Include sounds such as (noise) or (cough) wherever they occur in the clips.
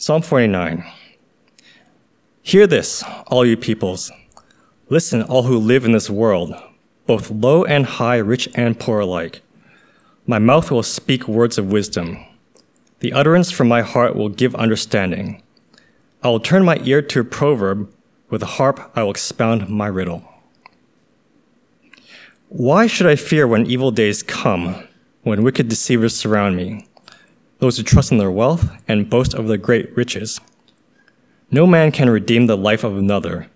Psalm 49. Hear this, all you peoples. Listen, all who live in this world, both low and high, rich and poor alike. My mouth will speak words of wisdom. The utterance from my heart will give understanding. I will turn my ear to a proverb. With a harp, I will expound my riddle. Why should I fear when evil days come, when wicked deceivers surround me, those who trust in their wealth and boast of their great riches? No man can redeem the life of another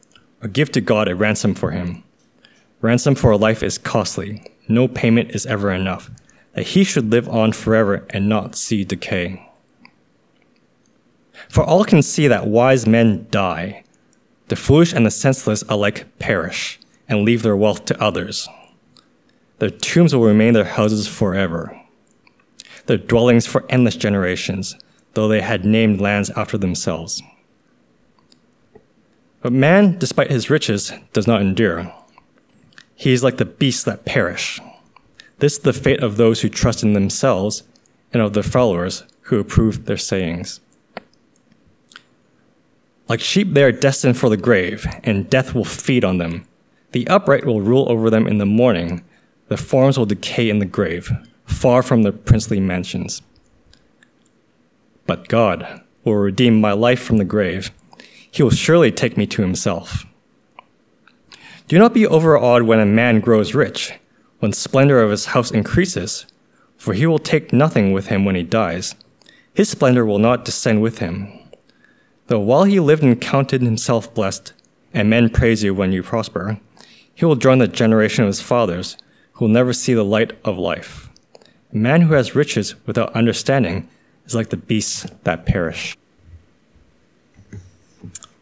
or give to God a ransom for him. Ransom for a life is costly. No payment is ever enough, that he should live on forever and not see decay. For all can see that wise men die. The foolish and the senseless alike perish and leave their wealth to others. Their tombs will remain their houses forever, their dwellings for endless generations, though they had named lands after themselves. But man, despite his riches, does not endure. He is like the beasts that perish. This is the fate of those who trust in themselves and of their followers who approve their sayings. Like sheep, they are destined for the grave, and death will feed on them. The upright will rule over them in the morning, the forms will decay in the grave, far from their princely mansions. But God will redeem my life from the grave. He will surely take me to himself. Do not be overawed when a man grows rich, when splendor of his house increases, for he will take nothing with him when he dies. His splendor will not descend with him. Though while he lived and counted himself blessed, and men praise you when you prosper, he will join the generation of his fathers who will never see the light of life. Man who has riches without understanding is like the beasts that perish.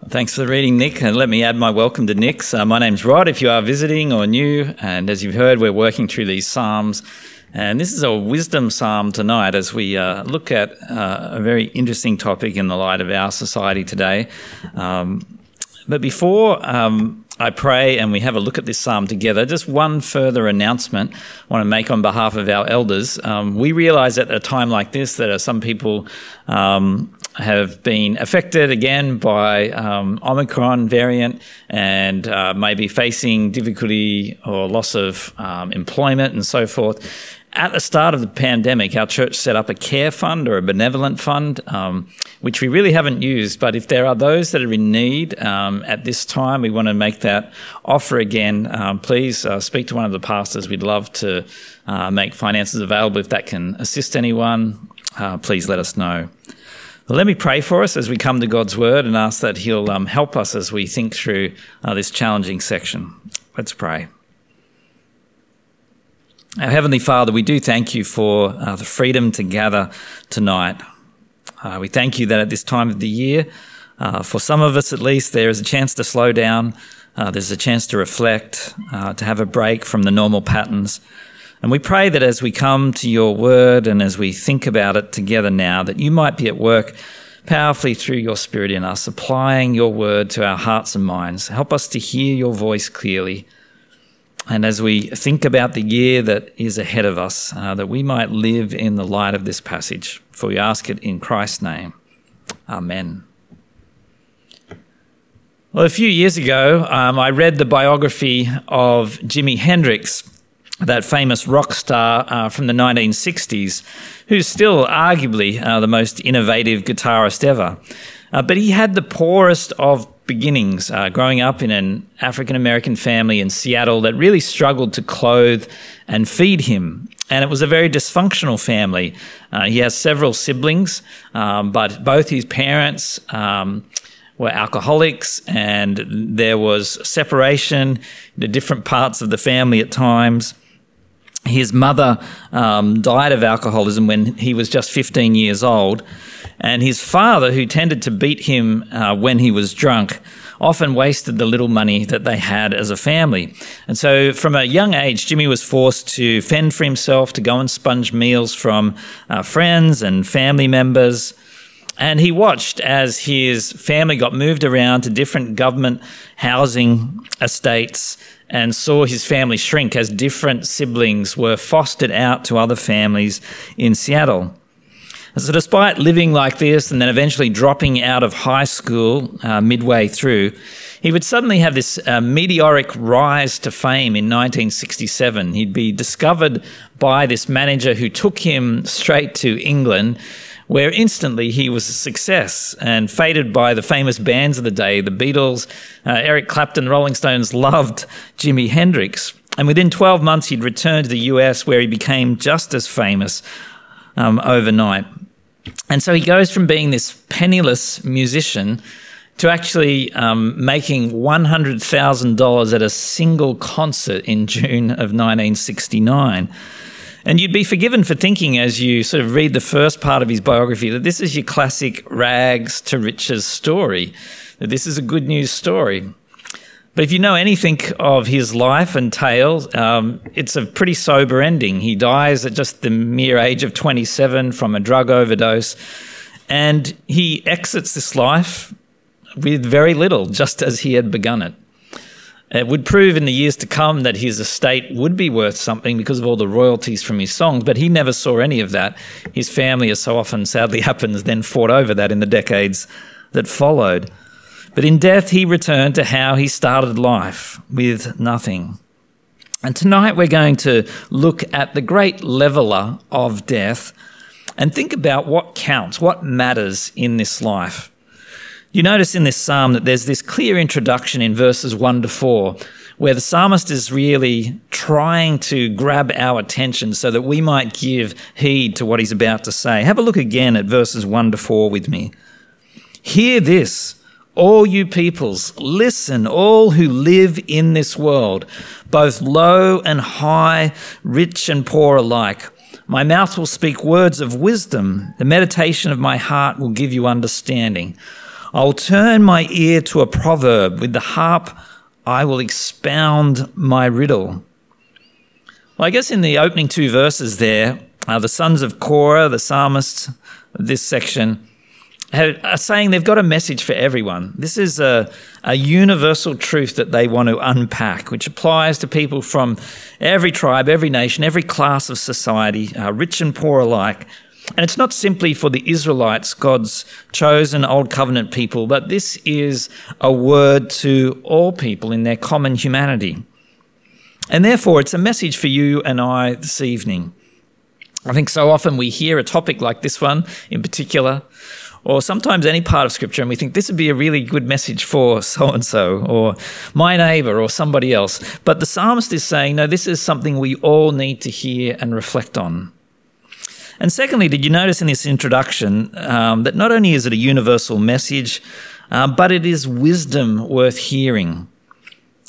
Thanks for the reading, Nick. And let me add my welcome to Nick's. Uh, my name's Rod, if you are visiting or new. And as you've heard, we're working through these Psalms. And this is a wisdom psalm tonight as we uh, look at uh, a very interesting topic in the light of our society today. Um, but before um, I pray and we have a look at this psalm together. Just one further announcement I want to make on behalf of our elders. Um, we realize at a time like this that some people um, have been affected again by um, Omicron variant and uh, may be facing difficulty or loss of um, employment and so forth at the start of the pandemic, our church set up a care fund or a benevolent fund, um, which we really haven't used. But if there are those that are in need um, at this time, we want to make that offer again. Um, please uh, speak to one of the pastors. We'd love to uh, make finances available if that can assist anyone. Uh, please let us know. Well, let me pray for us as we come to God's word and ask that He'll um, help us as we think through uh, this challenging section. Let's pray. Our Heavenly Father, we do thank you for uh, the freedom to gather tonight. Uh, we thank you that at this time of the year, uh, for some of us at least, there is a chance to slow down, uh, there's a chance to reflect, uh, to have a break from the normal patterns. And we pray that as we come to your word and as we think about it together now, that you might be at work powerfully through your spirit in us, applying your word to our hearts and minds. Help us to hear your voice clearly. And as we think about the year that is ahead of us, uh, that we might live in the light of this passage, for we ask it in Christ's name. Amen. Well, a few years ago, um, I read the biography of Jimi Hendrix, that famous rock star uh, from the 1960s, who's still arguably uh, the most innovative guitarist ever. Uh, but he had the poorest of beginnings, uh, growing up in an African American family in Seattle that really struggled to clothe and feed him. And it was a very dysfunctional family. Uh, he has several siblings, um, but both his parents um, were alcoholics, and there was separation in different parts of the family at times. His mother um, died of alcoholism when he was just 15 years old. And his father, who tended to beat him uh, when he was drunk, often wasted the little money that they had as a family. And so, from a young age, Jimi was forced to fend for himself, to go and sponge meals from uh, friends and family members. And he watched as his family got moved around to different government housing estates and saw his family shrink as different siblings were fostered out to other families in Seattle. So, despite living like this and then eventually dropping out of high school uh, midway through, he would suddenly have this uh, meteoric rise to fame in 1967. He'd be discovered by this manager who took him straight to England, where instantly he was a success and fated by the famous bands of the day. The Beatles, uh, Eric Clapton, Rolling Stones loved Jimi Hendrix. And within 12 months, he'd returned to the US, where he became just as famous um, overnight. And so he goes from being this penniless musician to actually um, making $100,000 at a single concert in June of 1969. And you'd be forgiven for thinking, as you sort of read the first part of his biography, that this is your classic rags to riches story, that this is a good news story. But if you know anything of his life and tale, um, it's a pretty sober ending. He dies at just the mere age of 27 from a drug overdose, and he exits this life with very little, just as he had begun it. It would prove in the years to come that his estate would be worth something because of all the royalties from his songs, but he never saw any of that. His family, as so often sadly (laughs) happens, then fought over that in the decades that followed. But in death, he returned to how he started life with nothing. And tonight we're going to look at the great leveler of death and think about what counts, what matters in this life. You notice in this psalm that there's this clear introduction in verses 1 to 4 where the psalmist is really trying to grab our attention so that we might give heed to what he's about to say. Have a look again at verses 1 to 4 with me. Hear this all you peoples, listen, all who live in this world, both low and high, rich and poor alike. My mouth will speak words of wisdom. The meditation of my heart will give you understanding. I will turn my ear to a proverb. With the harp, I will expound my riddle. Well, I guess in the opening two verses there, uh, the sons of Korah, the psalmists, this section, are saying they've got a message for everyone. This is a, a universal truth that they want to unpack, which applies to people from every tribe, every nation, every class of society, uh, rich and poor alike. And it's not simply for the Israelites, God's chosen Old Covenant people, but this is a word to all people in their common humanity. And therefore, it's a message for you and I this evening. I think so often we hear a topic like this one in particular, or sometimes any part of scripture, and we think this would be a really good message for so and so, or my neighbor, or somebody else. But the psalmist is saying, no, this is something we all need to hear and reflect on. And secondly, did you notice in this introduction um, that not only is it a universal message, uh, but it is wisdom worth hearing?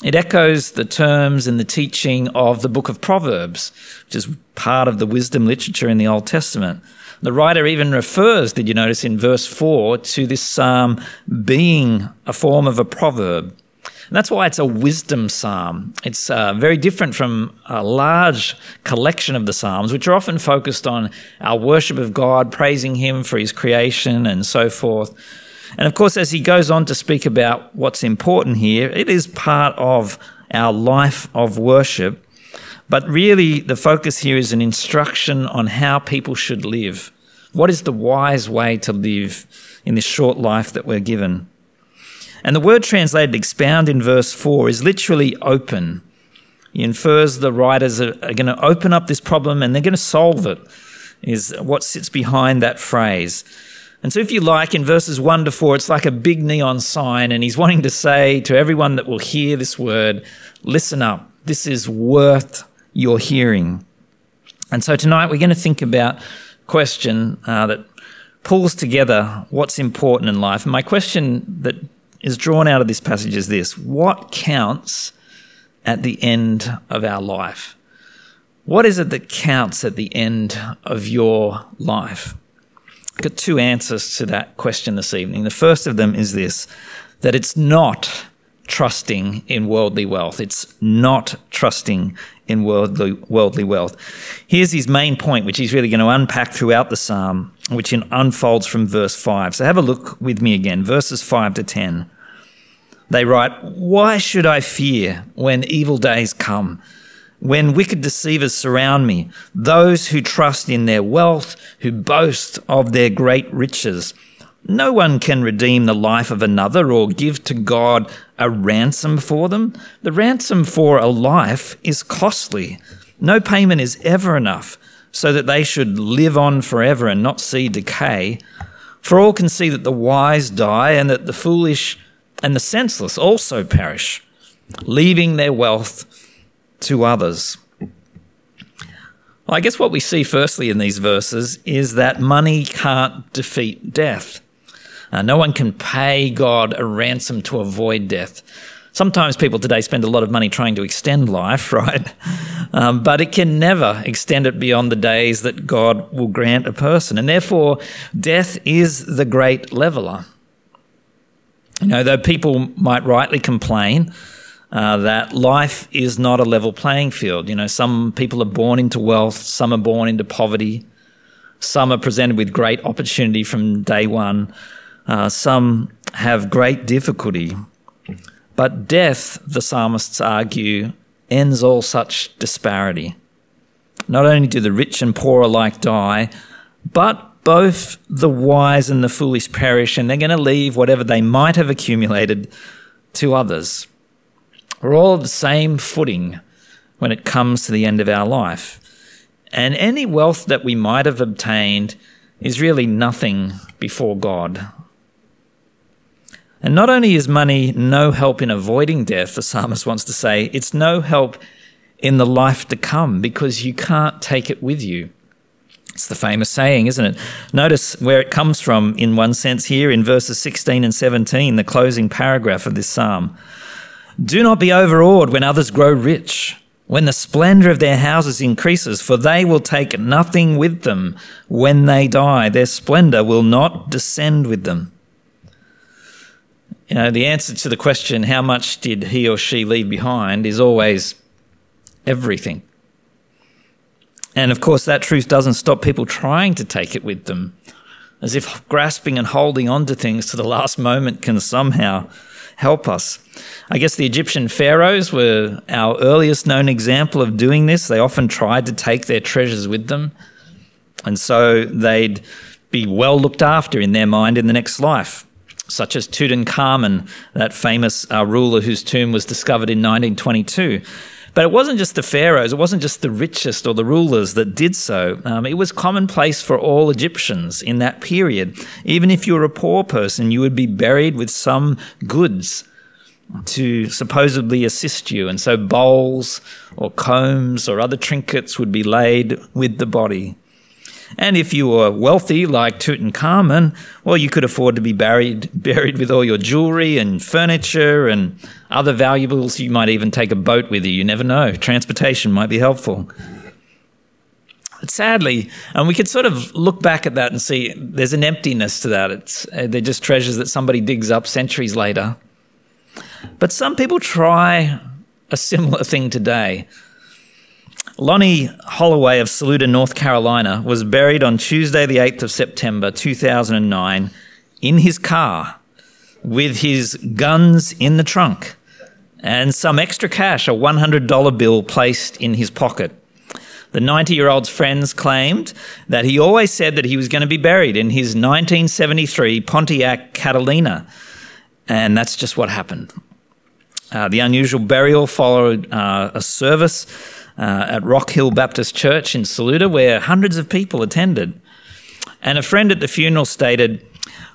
It echoes the terms and the teaching of the book of Proverbs, which is part of the wisdom literature in the Old Testament. The writer even refers, did you notice, in verse 4 to this psalm being a form of a proverb. And that's why it's a wisdom psalm. It's uh, very different from a large collection of the psalms, which are often focused on our worship of God, praising Him for His creation and so forth. And of course, as he goes on to speak about what's important here, it is part of our life of worship. But really, the focus here is an instruction on how people should live. What is the wise way to live in this short life that we're given? And the word translated expound in verse 4 is literally open. He infers the writers are, going to open up this problem and they're going to solve it, is what sits behind that phrase. And so, if you like, in verses 1 to 4, it's like a big neon sign, and he's wanting to say to everyone that will hear this word, listen up. This is worth your hearing. And so tonight we're going to think about a question uh, that pulls together what's important in life. And my question that is drawn out of this passage is this What counts at the end of our life? What is it that counts at the end of your life? I've got two answers to that question this evening. The first of them is this that it's not trusting in worldly wealth. It's not trusting in worldly, worldly wealth. Here's his main point, which he's really going to unpack throughout the psalm, which unfolds from verse 5. So have a look with me again, verses 5 to 10. They write, Why should I fear when evil days come? when wicked deceivers surround me, those who trust in their wealth, who boast of their great riches. No one can redeem the life of another or give to God a ransom for them. The ransom for a life is costly. No payment is ever enough so that they should live on forever and not see decay. For all can see that the wise die and that the foolish and the senseless also perish, leaving their wealth to others. Well, I guess what we see firstly in these verses is that money can't defeat death. Uh, no one can pay God a ransom to avoid death. Sometimes people today spend a lot of money trying to extend life, (laughs) right? Um, but it can never extend it beyond the days that God will grant a person. And therefore, death is the great leveler. You know, though people might rightly complain uh, that life is not a level playing field. You know, some people are born into wealth, some are born into poverty, some are presented with great opportunity from day one, uh, some have great difficulty. But death, the psalmists argue, ends all such disparity. Not only do the rich and poor alike die, but both the wise and the foolish perish, and they're going to leave whatever they might have accumulated to others. We're all the same footing when it comes to the end of our life. And any wealth that we might have obtained is really nothing before God. And not only is money no help in avoiding death, the psalmist wants to say, it's no help in the life to come because you can't take it with you. It's the famous saying, isn't it? Notice where it comes from in one sense here in verses 16 and 17, the closing paragraph of this psalm. Do not be overawed when others grow rich, when the splendor of their houses increases, for they will take nothing with them when they die. Their splendor will not descend with them. You know, the answer to the question, how much did he or she leave behind, is always everything. And of course, that truth doesn't stop people trying to take it with them, as if grasping and holding on to things to the last moment can somehow help us. I guess the Egyptian pharaohs were our earliest known example of doing this. They often tried to take their treasures with them, and so they'd be well looked after in their mind in the next life, such as Tutankhamun, that famous uh, ruler whose tomb was discovered in 1922. But it wasn't just the pharaohs, it wasn't just the richest or the rulers that did so. Um, it was commonplace for all Egyptians in that period. Even if you were a poor person, you would be buried with some goods to supposedly assist you. And so bowls or combs or other trinkets would be laid with the body. And if you were wealthy like Tutankhamun, well, you could afford to be buried, (laughs) buried with all your jewelry and furniture and other valuables. You might even take a boat with you. You never know. Transportation might be helpful. But sadly, and we could sort of look back at that and see there's an emptiness to that. It's, uh, they're just treasures that somebody digs up centuries later. But some people try a similar thing today. Lonnie Holloway of Saluda, North Carolina, was buried on Tuesday, the 8th of September 2009, in his car with his guns in the trunk and some extra cash, a $100 bill, placed in his pocket. The 90 year old's friends claimed that he always said that he was going to be buried in his 1973 Pontiac Catalina. And that's just what happened. Uh, the unusual burial followed uh, a service uh, at Rock Hill Baptist Church in Saluda, where hundreds of people attended. And a friend at the funeral stated,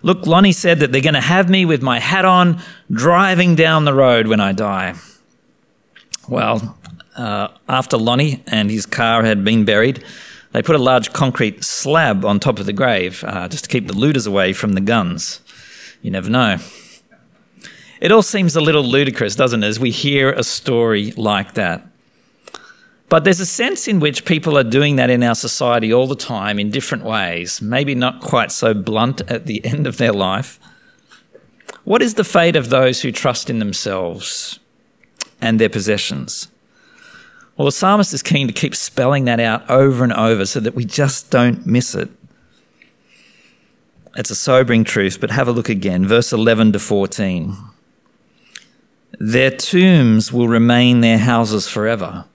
Look, Lonnie said that they're going to have me with my hat on driving down the road when I die. Well, uh, after Lonnie and his car had been buried, they put a large concrete slab on top of the grave uh, just to keep the looters away from the guns. You never know. It all seems a little ludicrous, doesn't it, as we hear a story like that. But there's a sense in which people are doing that in our society all the time in different ways, maybe not quite so blunt at the (laughs) end of their life. What is the fate of those who trust in themselves and their possessions? Well, the psalmist is keen to keep spelling that out over and over so that we just don't miss it. It's a sobering truth, but have a look again, verse 11 to 14. Their tombs will remain their houses forever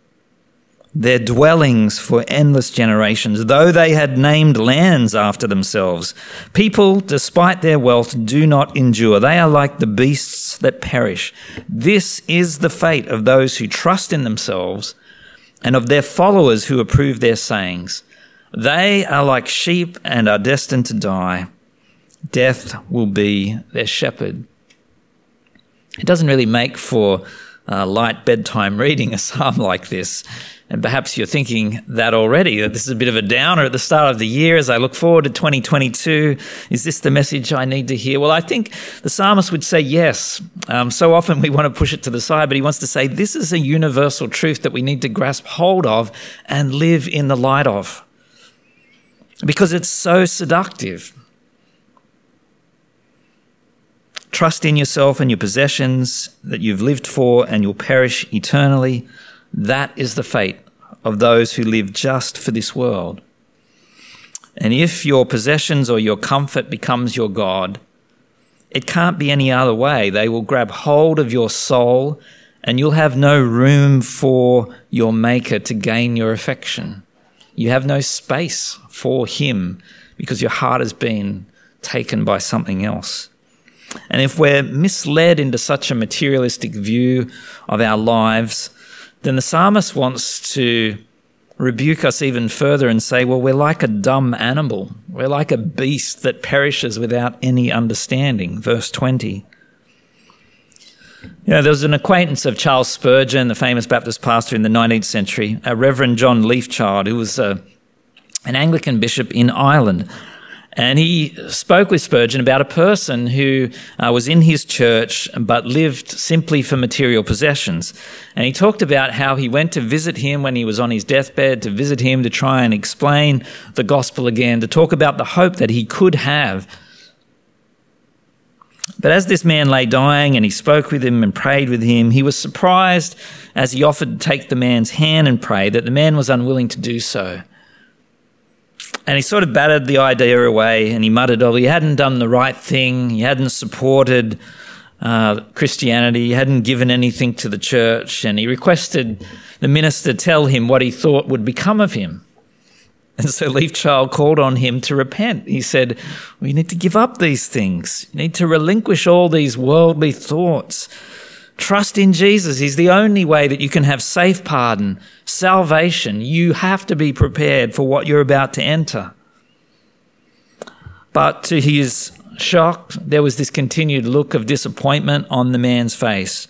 their dwellings for endless generations, though they had named lands after themselves. People, despite their wealth, do not endure. They are like the beasts that perish. This is the fate of those who trust in themselves and of their followers who approve their sayings. They are like sheep and are destined to die. Death will be their shepherd. It doesn't really make for uh, light bedtime reading a psalm (laughs) like this. And perhaps you're thinking that already, that this is a bit of a downer at the start of the year as I look forward to 2022. Is this the message I need to hear? Well, I think the psalmist would say yes. Um, so often we want to push it to the side, but he wants to say this is a universal truth that we need to grasp hold of and live in the light of. Because it's so seductive. Trust in yourself and your possessions that you've lived for and you'll perish eternally. That is the fate of those who live just for this world. And if your possessions or your comfort becomes your God, it can't be any other way. They will grab hold of your soul, and you'll have no room for your Maker to gain your affection. You have no space for Him because your heart has been taken by something else. And if we're misled into such a materialistic view of our lives, then the psalmist wants to rebuke us even further and say, well, we're like a dumb animal. We're like a beast that perishes without any understanding. Verse 20. You know, there was an acquaintance of Charles Spurgeon, the famous Baptist pastor in the 19th century, a Reverend John Leifchild, who was a, uh, an Anglican bishop in Ireland. And he spoke with Spurgeon about a person who uh, was in his church but lived simply for material possessions. And he talked about how he went to visit him when he was on his deathbed, to visit him to try and explain the gospel again, to talk about the hope that he could have. But as this man lay dying and he spoke with him and prayed with him, he was surprised as he offered to take the man's hand and pray that the man was unwilling to do so. And he sort of batted the idea away and he muttered, Oh, he hadn't done the right thing. He hadn't supported uh, Christianity. He hadn't given anything to the church. And he requested the minister tell him what he thought would become of him. And so Leifchild called on him to repent. He said, We need to give up these things. You need to relinquish all these worldly thoughts. Trust in Jesus. He's the only way that you can have safe pardon, salvation. You have to be prepared for what you're about to enter. But to his shock, there was this continued look of disappointment on the man's face.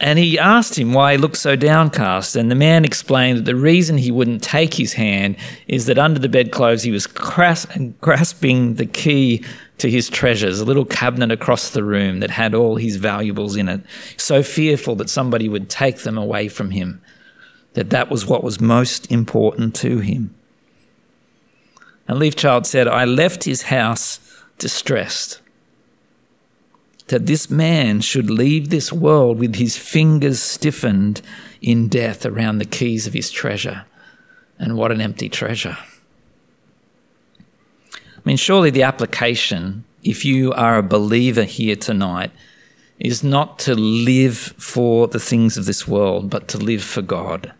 And he asked him why he looked so downcast. And the man explained that the reason he wouldn't take his hand is that under the bedclothes he was grasping the key to his treasures, a little cabinet across the room that had all his valuables in it, so fearful that somebody would take them away from him, that that was what was most important to him. And Leifchild said, I left his house distressed. That this man should leave this world with his fingers stiffened in death around the keys of his treasure. And what an empty treasure. I mean, surely the application, if you are a believer here tonight, is not to live for the things of this world, but to live for God.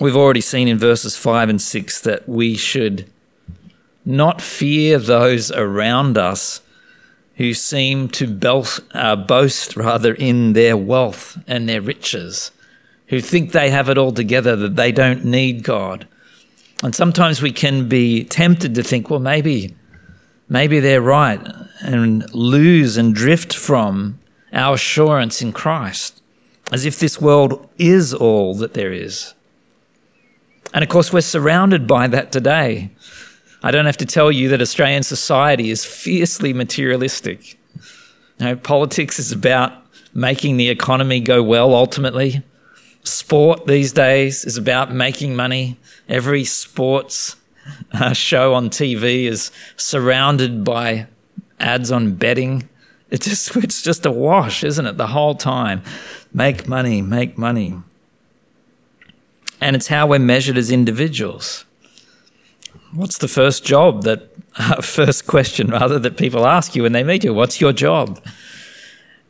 We've already seen in verses 5 and 6 that we should not fear those around us who seem to boast, uh, boast rather in their wealth and their riches, who think they have it all together, that they don't need God. And sometimes we can be tempted to think, well, maybe, maybe they're right, and lose and drift from our assurance in Christ, as if this world is all that there is. And of course, we're surrounded by that today. I don't have to tell you that Australian society is fiercely materialistic. You know, politics is about making the economy go well ultimately. Sport these days is about making money. Every sports uh, show on TV is surrounded by ads on betting. It's just, (laughs) it's just a wash, isn't it? The whole time. Make money, make money. And it's how we're measured as individuals. What's the first job that, (laughs) uh, first question rather, that people ask you when they meet you? What's your job?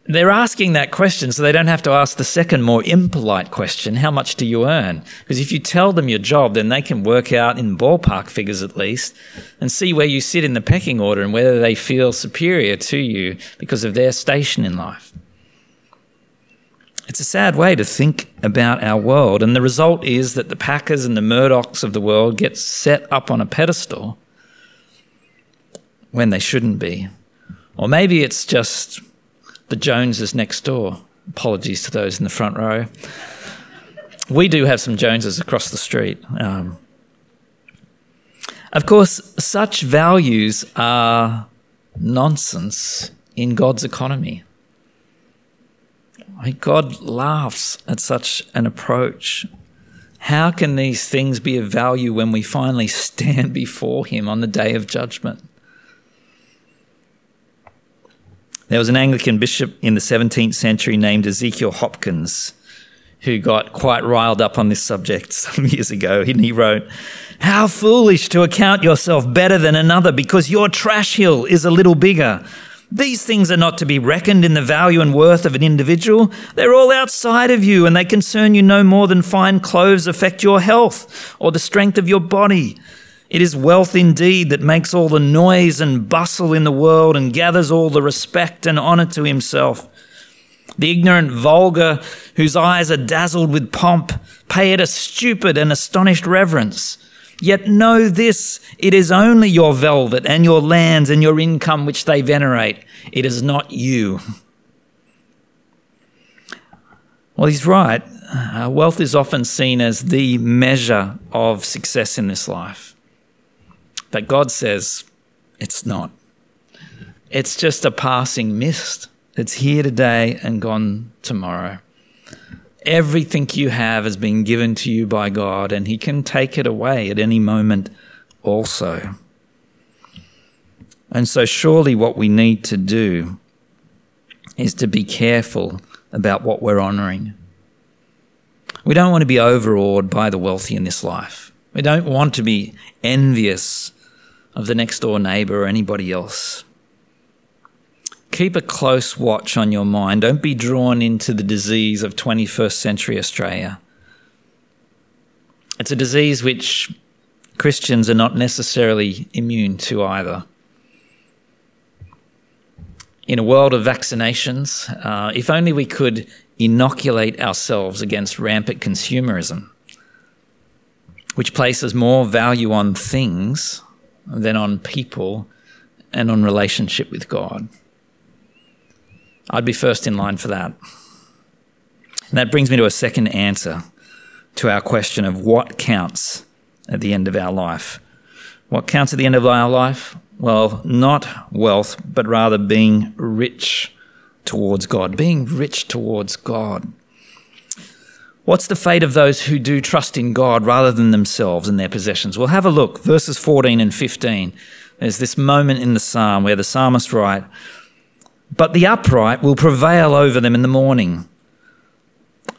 They're asking that question so they don't have to ask the second, more impolite question how much do you earn? Because if you tell them your job, then they can work out in ballpark figures at least and see where you sit in the pecking order and whether they feel superior to you because of their station in life. It's a sad way to think about our world, and the result is that the Packers and the Murdochs of the world get set up on a pedestal when they shouldn't be. Or maybe it's just the Joneses next door. Apologies to those in the front row. We do have some Joneses across the street. Um, of course, such values are nonsense in God's economy. God laughs at such an approach. How can these things be of value when we finally (laughs) stand before Him on the day of judgment? There was an Anglican bishop in the 17th century named Ezekiel Hopkins who got quite riled up on this subject (laughs) some years ago. And he wrote, How foolish to account yourself better than another because your trash hill is a little bigger. These things are not to be reckoned in the value and worth of an individual. They're all outside of you and they concern you no more than fine clothes affect your health or the strength of your body. It is wealth indeed that makes all the noise and bustle in the world and gathers all the respect and honour to himself. The ignorant vulgar, whose eyes are dazzled with pomp, pay it a stupid and astonished reverence. Yet know this it is only your velvet and your lands and your income which they venerate. It is not you. Well, he's right. Uh, wealth is often seen as the measure of success in this life. But God says it's not. It's just a passing mist It's here today and gone tomorrow. Everything you have has been given to you by God, and He can take it away at any moment also. And so, surely, what we need to do is to be careful about what we're honouring. We don't want to be overawed by the wealthy in this life. We don't want to be envious of the next door neighbour or anybody else. Keep a close watch on your mind. Don't be drawn into the disease of 21st century Australia. It's a disease which Christians are not necessarily immune to either. In a world of vaccinations, uh, if only we could inoculate ourselves against rampant consumerism, which places more value on things than on people and on relationship with God. I'd be first in line for that. And that brings me to a second answer to our question of what counts at the end of our life. What counts at the end of our life? Well, not wealth, but rather being rich towards God, being rich towards God. What's the fate of those who do trust in God rather than themselves and their possessions? Well, have a look. Verses 14 and 15. There's this moment in the psalm where the psalmist writes, But the upright will prevail over them in the morning.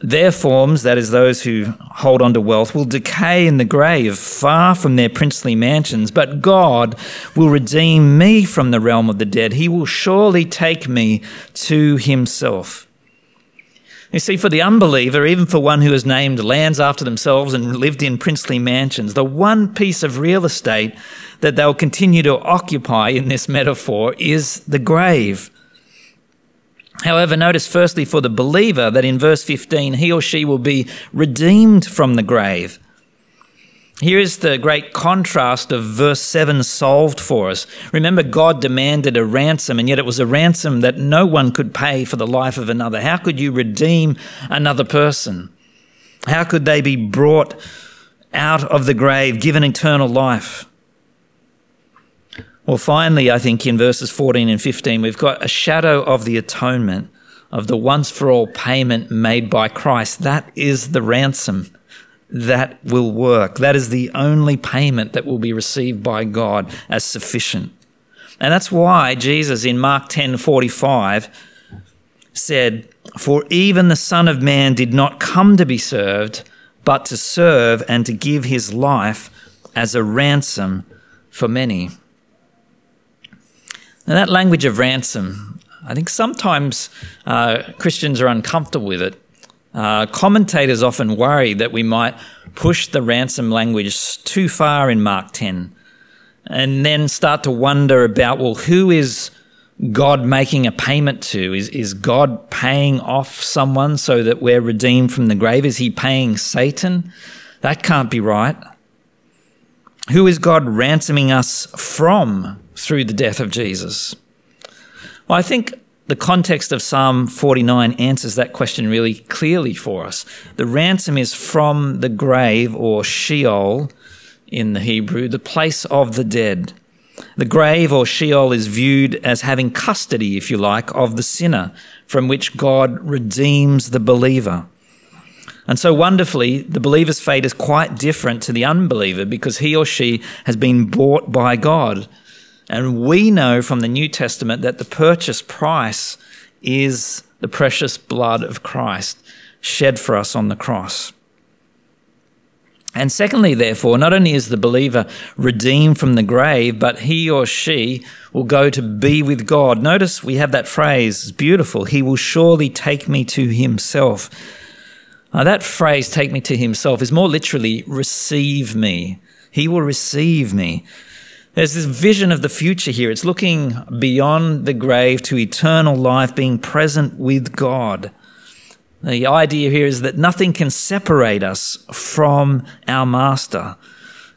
Their forms, that is, those who hold on to wealth, will decay in the grave, far from their princely mansions. But God will redeem me from the realm of the dead. He will surely take me to himself. You see, for the unbeliever, even for one who has named lands after themselves and lived in princely mansions, the one piece of real estate that they'll continue to occupy in this metaphor is the grave. However, notice firstly for the believer that in verse 15, he or she will be redeemed from the grave. Here is the great contrast of verse 7 solved for us. Remember, God demanded a ransom, and yet it was a ransom that no one could pay for the life of another. How could you redeem another person? How could they be brought out of the grave, given eternal life? Well, finally, I think in verses 14 and 15, we've got a shadow of the atonement of the once for all payment made by Christ. That is the ransom that will work. That is the only payment that will be received by God as sufficient. And that's why Jesus in Mark 10:45 said, "For even the Son of Man did not come to be served, but to serve and to give his life as a ransom for many." Now that language of ransom I think sometimes uh, Christians are uncomfortable with it. Uh, commentators often worry that we might push the ransom language too far in Mark 10 and then start to wonder about, well, who is God making a payment to? Is, is God paying off someone so that we're redeemed from the grave? Is he paying Satan? That can't be right. Who is God ransoming us from through the death of Jesus? Well, I think the context of Psalm 49 answers that question really clearly for us. The ransom is from the grave or Sheol in the Hebrew, the place of the dead. The grave or Sheol is viewed as having custody, if you like, of the sinner from which God redeems the believer. And so wonderfully, the believer's fate is quite different to the unbeliever because he or she has been bought by God. And we know from the New Testament that the purchase price is the precious blood of Christ shed for us on the cross. And secondly, therefore, not only is the believer redeemed from the grave, but he or she will go to be with God. Notice we have that phrase, it's beautiful. He will surely take me to himself. Now, that phrase, take me to himself, is more literally receive me. He will receive me. There's this vision of the future here. It's looking beyond the grave to eternal life, being present with God. The idea here is that nothing can separate us from our Master.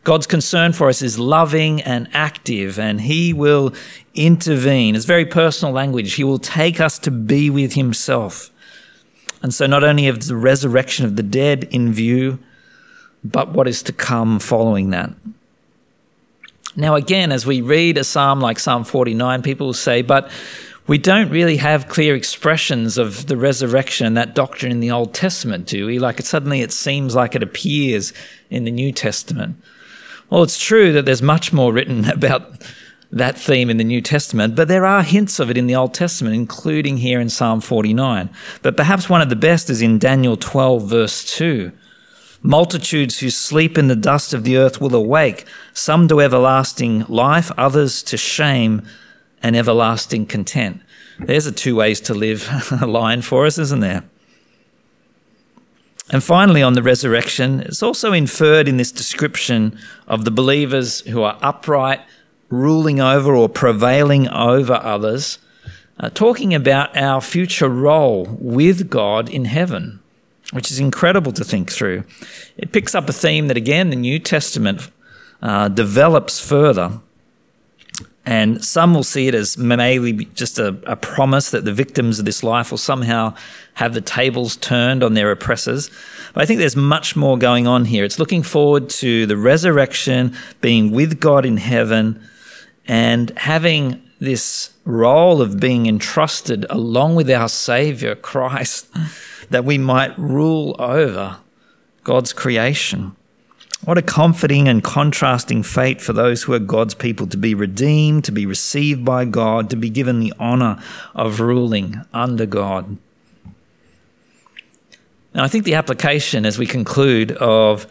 God's concern for us is loving and active, and He will intervene. It's very personal language. He will take us to be with Himself. And so, not only of the resurrection of the dead in view, but what is to come following that. Now, again, as we read a psalm like Psalm 49, people will say, but we don't really have clear expressions of the resurrection and that doctrine in the Old Testament, do we? Like it suddenly it seems like it appears in the New Testament. Well, it's true that there's much more written (laughs) about that theme in the New Testament, but there are hints of it in the Old Testament, including here in Psalm 49. But perhaps one of the best is in Daniel 12, verse 2. Multitudes who sleep in the dust of the earth will awake, some to everlasting life, others to shame and everlasting content. There's a two ways to live (laughs) line for us, isn't there? And finally, on the resurrection, it's also inferred in this description of the believers who are upright, ruling over or prevailing over others, uh, talking about our future role with God in heaven, which is incredible to think through. It picks up a theme that, again, the New Testament uh, develops further and some will see it as maybe just a, a, promise that the victims of this life will somehow have the tables turned on their oppressors. But I think there's much more going on here. It's looking forward to the resurrection, being with God in heaven, and having this role of being entrusted along with our Savior, Christ, that we might rule over God's creation. What a comforting and contrasting fate for those who are God's people to be redeemed, to be received by God, to be given the honor of ruling under God. Now, I think the application as we conclude of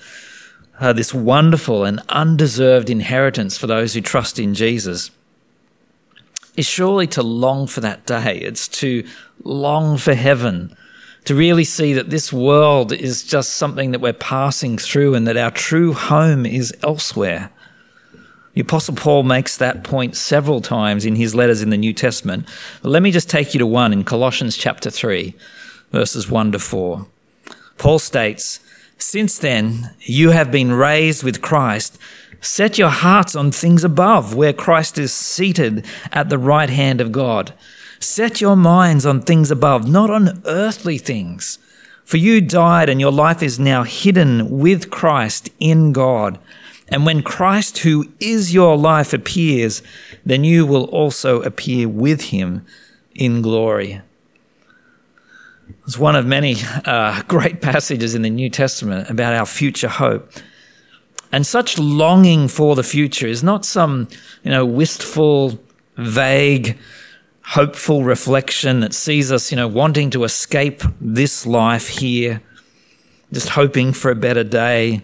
uh, this wonderful and undeserved inheritance for those who trust in Jesus is surely to long for that day. It's to long for heaven to really see that this world is just something that we're passing through and that our true home is elsewhere. The Apostle Paul makes that point several times in his letters in the New Testament. But let me just take you to one in Colossians chapter 3, verses 1 to 4. Paul states, Since then you have been raised with Christ, set your hearts on things above, where Christ is seated at the right hand of God. Set your minds on things above, not on earthly things. For you died, and your life is now hidden with Christ in God. And when Christ, who is your life, appears, then you will also appear with him in glory. It's one of many uh, (laughs) great passages in the New Testament about our future hope. And such longing for the future is not some, you know, wistful, vague, hopeful reflection that sees us, you know, wanting to escape this life here, just hoping for a better day.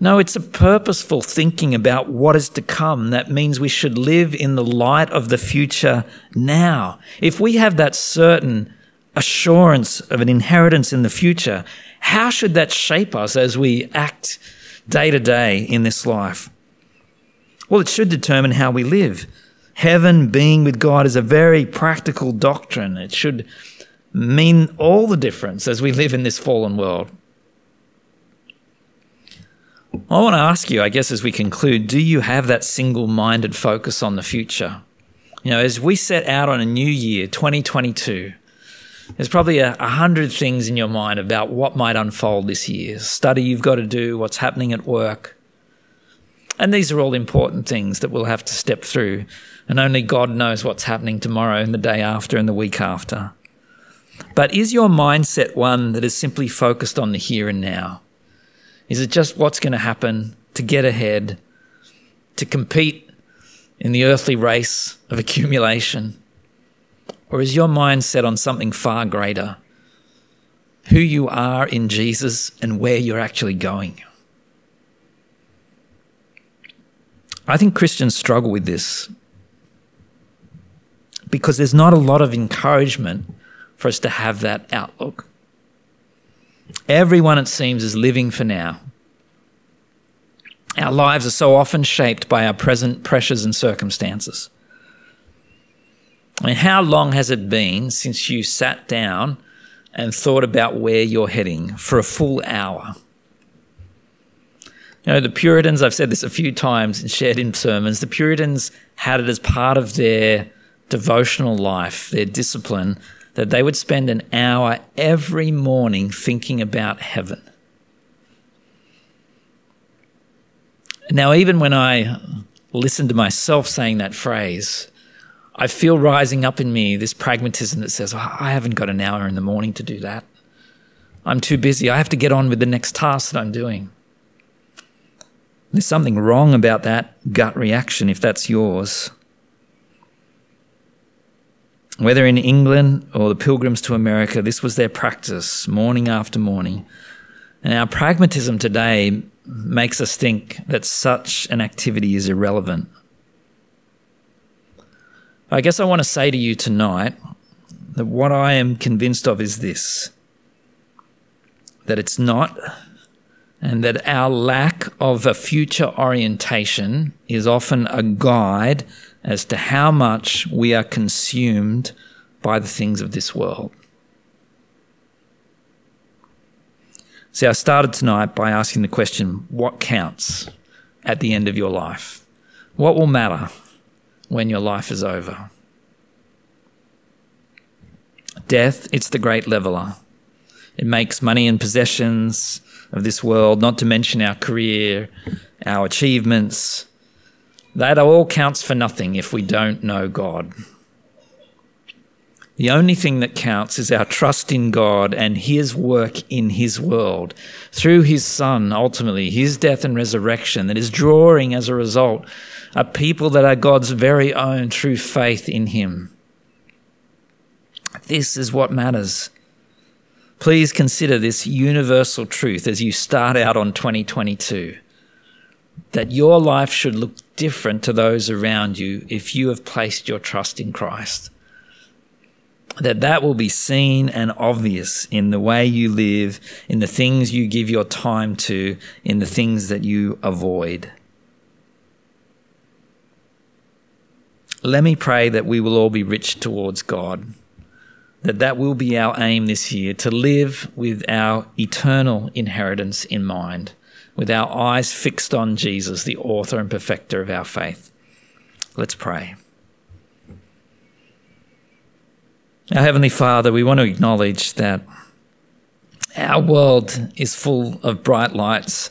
No, it's a purposeful thinking about what is to come that means we should live in the light of the future now. If we have that certain assurance of an inheritance in the future, how should that shape us as we act day to day in this life? Well, it should determine how we live. Heaven, being with God, is a very practical doctrine. It should mean all the difference as we live in this fallen world. I want to ask you, I guess, as we conclude, do you have that single minded focus on the future? You know, as we set out on a new year, 2022, there's probably a, a, hundred things in your mind about what might unfold this year. Study you've got to do, what's happening at work. And these are all important things that we'll have to step through. And only God knows what's happening tomorrow and the day after and the week after. But is your mindset one that is simply focused on the here and now? Is it just what's going to happen to get ahead, to compete in the earthly race of accumulation? Or is your mindset on something far greater? Who you are in Jesus and where you're actually going? I think Christians struggle with this because there's not a lot of encouragement for us to have that outlook. Everyone, it seems, is living for now. Our lives are so often shaped by our present pressures and circumstances. I mean, how long has it been since you sat down and thought about where you're heading for a full hour? You know, the Puritans, I've said this a few times and shared in sermons, the Puritans had it as part of their devotional life, their discipline, that they would spend an hour every morning thinking about heaven. Now, even when I listen to myself saying that phrase, I feel rising up in me this pragmatism that says, oh, I haven't got an hour in the morning to do that. I'm too busy. I have to get on with the next task that I'm doing. There's something wrong about that gut reaction if that's yours. Whether in England or the pilgrims to America, this was their practice morning after morning. And our pragmatism today makes us think that such an activity is irrelevant. I guess I want to say to you tonight that what I am convinced of is this that it's not, and that our lack of a future orientation is often a guide as to how much we are consumed by the things of this world. See, I started tonight by asking the question what counts at the end of your life? What will matter when your life is over? Death, it's the great leveler. It makes money and possessions of this world, not to mention our career, our achievements, that all counts for nothing if we don't know God. The only thing that counts is our trust in God and His work in His world through His Son, ultimately, His death and resurrection, that is drawing as a result a people that are God's very own through faith in Him. This is what matters. Please consider this universal truth as you start out on 2022 that your life should look different to those around you if you have placed your trust in Christ. That that will be seen and obvious in the way you live, in the things you give your time to, in the things that you avoid. Let me pray that we will all be rich towards God. That that will be our aim this year to live with our eternal inheritance in mind with our eyes fixed on Jesus, the author and perfecter of our faith. Let's pray. Our Heavenly Father, we want to acknowledge that our world is full of bright lights,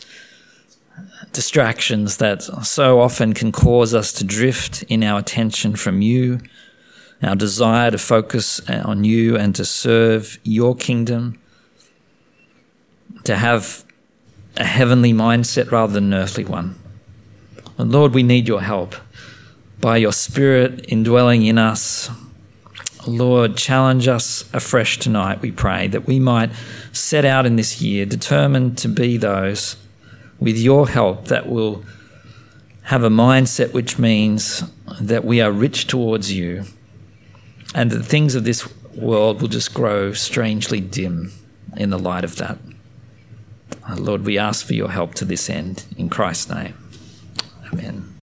distractions that so often can cause us to drift in our attention from you, our desire to focus on you and to serve your kingdom, to have a heavenly mindset rather than an earthly one. And Lord, we need your help by your Spirit indwelling in us. Lord, challenge us afresh tonight, we pray, that we might set out in this year determined to be those with your help that will have a mindset which means that we are rich towards you and that the things of this world will just grow strangely dim in the light of that. Lord, we ask for your help to this end. In Christ's name. Amen.